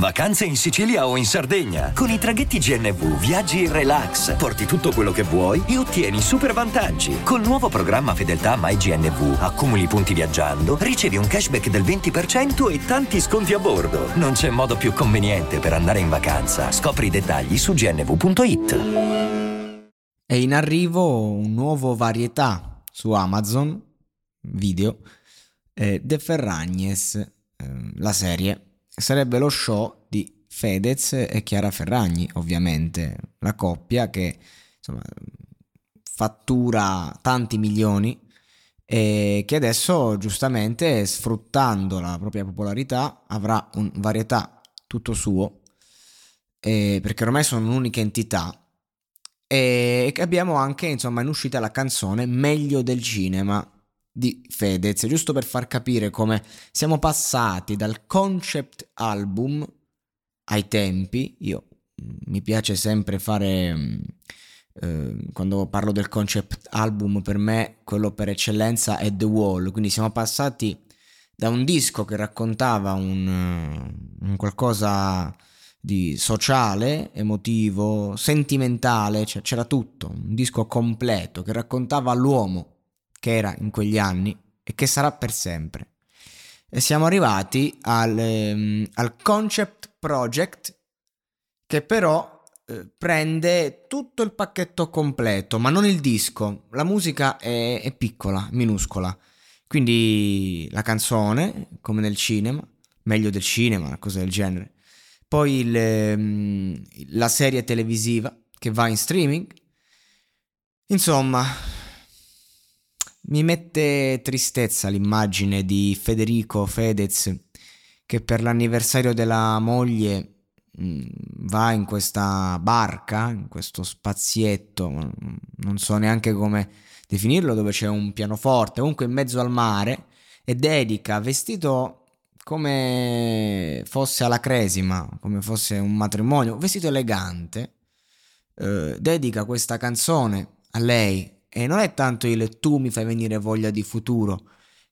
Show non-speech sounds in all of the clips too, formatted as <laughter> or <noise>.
Vacanze in Sicilia o in Sardegna. Con i traghetti GNV viaggi in relax, porti tutto quello che vuoi e ottieni super vantaggi. Col nuovo programma Fedeltà MyGNV accumuli punti viaggiando, ricevi un cashback del 20% e tanti sconti a bordo. Non c'è modo più conveniente per andare in vacanza. Scopri i dettagli su gnv.it. È in arrivo un nuovo varietà su Amazon Video, eh, The Ferragnes, eh, la serie sarebbe lo show di Fedez e Chiara Ferragni, ovviamente, la coppia che insomma, fattura tanti milioni e che adesso giustamente sfruttando la propria popolarità avrà un varietà tutto suo eh, perché ormai sono un'unica entità. E abbiamo anche insomma in uscita la canzone Meglio del cinema di Fedez, giusto per far capire come siamo passati dal concept album ai tempi. Io mm, mi piace sempre fare, mm, eh, quando parlo del concept album, per me quello per eccellenza è The Wall, quindi siamo passati da un disco che raccontava un, eh, un qualcosa di sociale, emotivo, sentimentale, cioè c'era tutto, un disco completo che raccontava l'uomo che era in quegli anni e che sarà per sempre. E siamo arrivati al, um, al concept project che però eh, prende tutto il pacchetto completo, ma non il disco. La musica è, è piccola, minuscola. Quindi la canzone, come nel cinema, meglio del cinema, una cosa del genere. Poi il, um, la serie televisiva che va in streaming. Insomma, mi mette tristezza l'immagine di Federico Fedez che per l'anniversario della moglie mm, va in questa barca, in questo spazietto, non so neanche come definirlo, dove c'è un pianoforte, comunque in mezzo al mare, e dedica vestito come fosse alla cresima, come fosse un matrimonio, vestito elegante, eh, dedica questa canzone a lei e non è tanto il tu mi fai venire voglia di futuro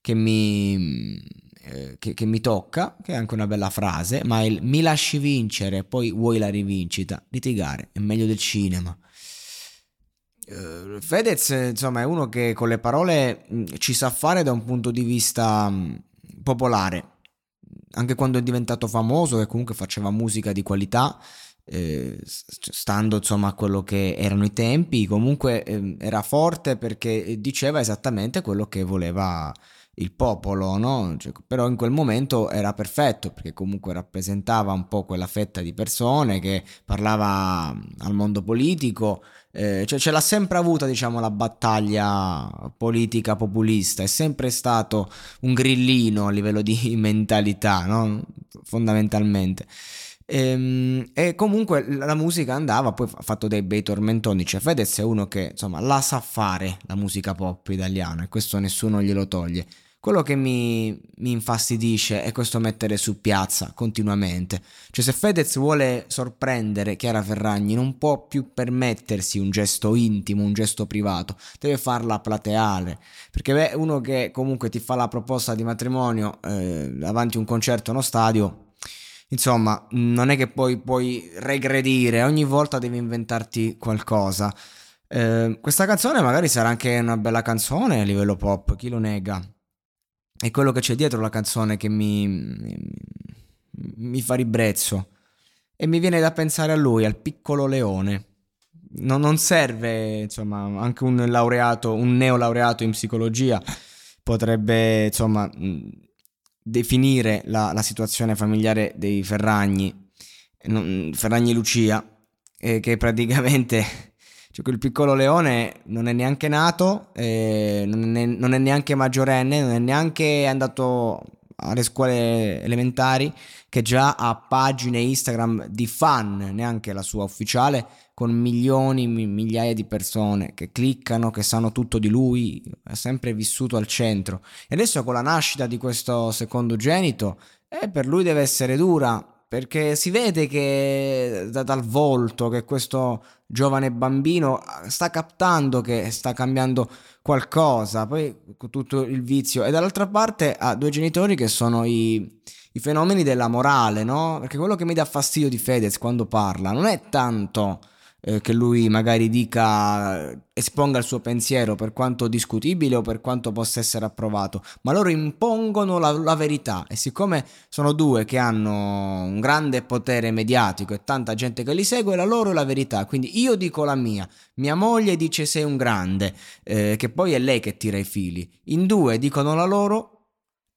che mi, eh, che, che mi tocca, che è anche una bella frase, ma il mi lasci vincere, poi vuoi la rivincita. Litigare è meglio del cinema. Uh, Fedez, insomma, è uno che con le parole mh, mm, ci sa fare da un punto di vista mh, mm, popolare. Anche quando è diventato famoso e comunque faceva musica di qualità, eh, stando insomma a quello che erano i tempi, comunque eh, era forte perché diceva esattamente quello che voleva il popolo, no? Cioè, però in quel momento era perfetto perché comunque rappresentava un po' quella fetta di persone che parlava al mondo politico, eh, cioè ce l'ha sempre avuta diciamo la battaglia politica populista, è sempre stato un grillino a livello di <laughs> mentalità, no? Fondamentalmente. E, ehm, e, comunque la musica andava, poi ha fatto dei bei tormentoni. Cioè, Fedez è uno che insomma la sa fare la musica pop italiana e questo nessuno glielo toglie. Quello che mi, mi, infastidisce è questo mettere su piazza continuamente. Cioè, se Fedez vuole sorprendere Chiara Ferragni, non può più permettersi un gesto intimo, un gesto privato, deve farla plateale. Perché beh, uno che comunque ti fa la proposta di matrimonio eh, davanti a un concerto, uno stadio, Insomma, non è che poi puoi regredire, ogni volta devi inventarti qualcosa. Eh, questa canzone magari sarà anche una bella canzone a livello pop, chi lo nega? È quello che c'è dietro la canzone che mi, mi fa ribrezzo. E mi viene da pensare a lui, al piccolo leone. non, non serve, insomma, anche un laureato, un neolaureato in psicologia potrebbe, insomma, definire la, la situazione familiare dei Ferragni, Ferragni Lucia, eh, che praticamente <laughs> cioè quel piccolo leone non è neanche nato, eh, non, è, non, è, neanche maggiorenne, non è neanche andato alle scuole elementari, che già ha pagine Instagram di fan, neanche la sua ufficiale, con milioni, migliaia di persone che cliccano, che sanno tutto di lui, è sempre vissuto al centro. E adesso con la nascita di questo secondogenito, eh, per lui deve essere dura, perché si vede che da, dal volto che questo giovane bambino sta captando che sta cambiando qualcosa, poi tutto il vizio, e dall'altra parte ha due genitori che sono i, i fenomeni della morale, no? Perché quello che mi dà fastidio di Fedez quando parla non è tanto eh, che lui magari dica, esponga il suo pensiero per quanto discutibile o per quanto possa essere approvato, ma loro impongono la, la verità e siccome sono due che hanno un grande potere mediatico e tanta gente che li segue, la loro è la verità, quindi io dico la mia, mia moglie dice sei un grande, eh, che poi è lei che tira i fili, in due dicono la loro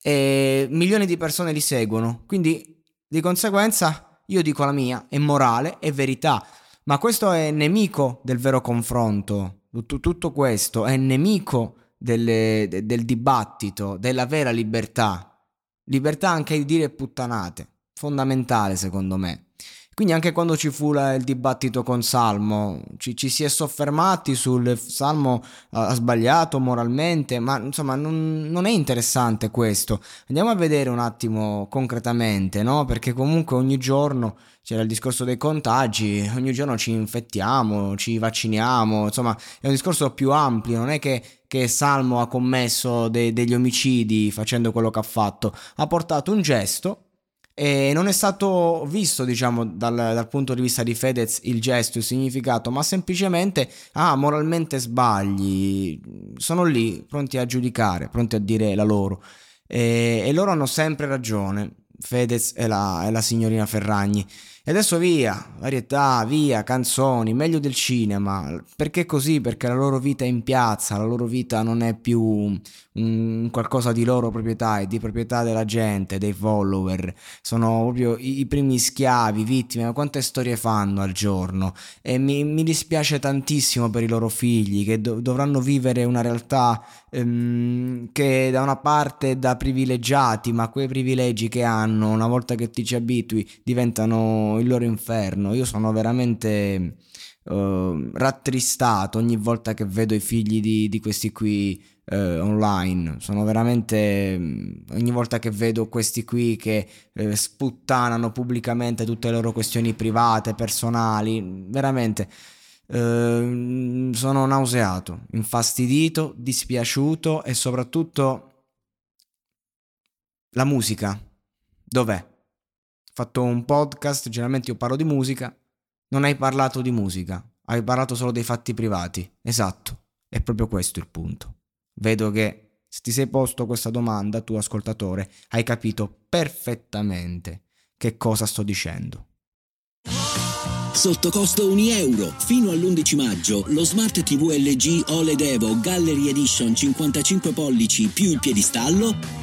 e milioni di persone li seguono, quindi di conseguenza io dico la mia, è morale, è verità. Ma questo è nemico del vero confronto. Tutto questo è nemico delle, del dibattito, della vera libertà. Libertà anche di dire puttanate. Fondamentale secondo me. Quindi anche quando ci fu la, il dibattito con Salmo, ci, ci, si è soffermati sul Salmo ha sbagliato moralmente, ma insomma non, non, è interessante questo. Andiamo a vedere un attimo concretamente, no? Perché comunque ogni giorno c'era il discorso dei contagi, ogni giorno ci infettiamo, ci vacciniamo, insomma è un discorso più ampio, non è che, che Salmo ha commesso de, degli omicidi facendo quello che ha fatto, ha portato un gesto e non è stato visto, diciamo, dal, dal, punto di vista di Fedez il gesto, il significato, ma semplicemente, ah, moralmente sbagli, sono lì, pronti a giudicare, pronti a dire la loro. E, e loro hanno sempre ragione, Fedez e la, e la signorina Ferragni. E adesso via, varietà, via, canzoni, meglio del cinema. Perché così? Perché la loro vita è in piazza, la loro vita non è più un qualcosa di loro proprietà, è di proprietà della gente, dei follower. Sono proprio i, primi schiavi, vittime. Ma quante storie fanno al giorno? E mi, mi dispiace tantissimo per i loro figli che do, dovranno vivere una realtà ehm, che da una parte da privilegiati, ma quei privilegi che hanno, una volta che ti ci abitui, diventano il loro inferno. Io sono veramente uh, rattristato ogni volta che vedo i figli di, di questi qui uh, online. Sono veramente mm, ogni volta che vedo questi qui che uh, sputtanano pubblicamente tutte le loro questioni private, personali, veramente. Uh, sono nauseato, infastidito, dispiaciuto e soprattutto la musica. Dov'è? Fatto un podcast, generalmente io parlo di musica, non hai parlato di musica, hai parlato solo dei fatti privati. Esatto, è proprio questo il punto. Vedo che se ti sei posto questa domanda, tu ascoltatore, hai capito perfettamente che cosa sto dicendo. Sotto costo 1 euro. Fino all'11 maggio lo Smart TV LG OLED Evo Gallery Edition 55 pollici più il piedistallo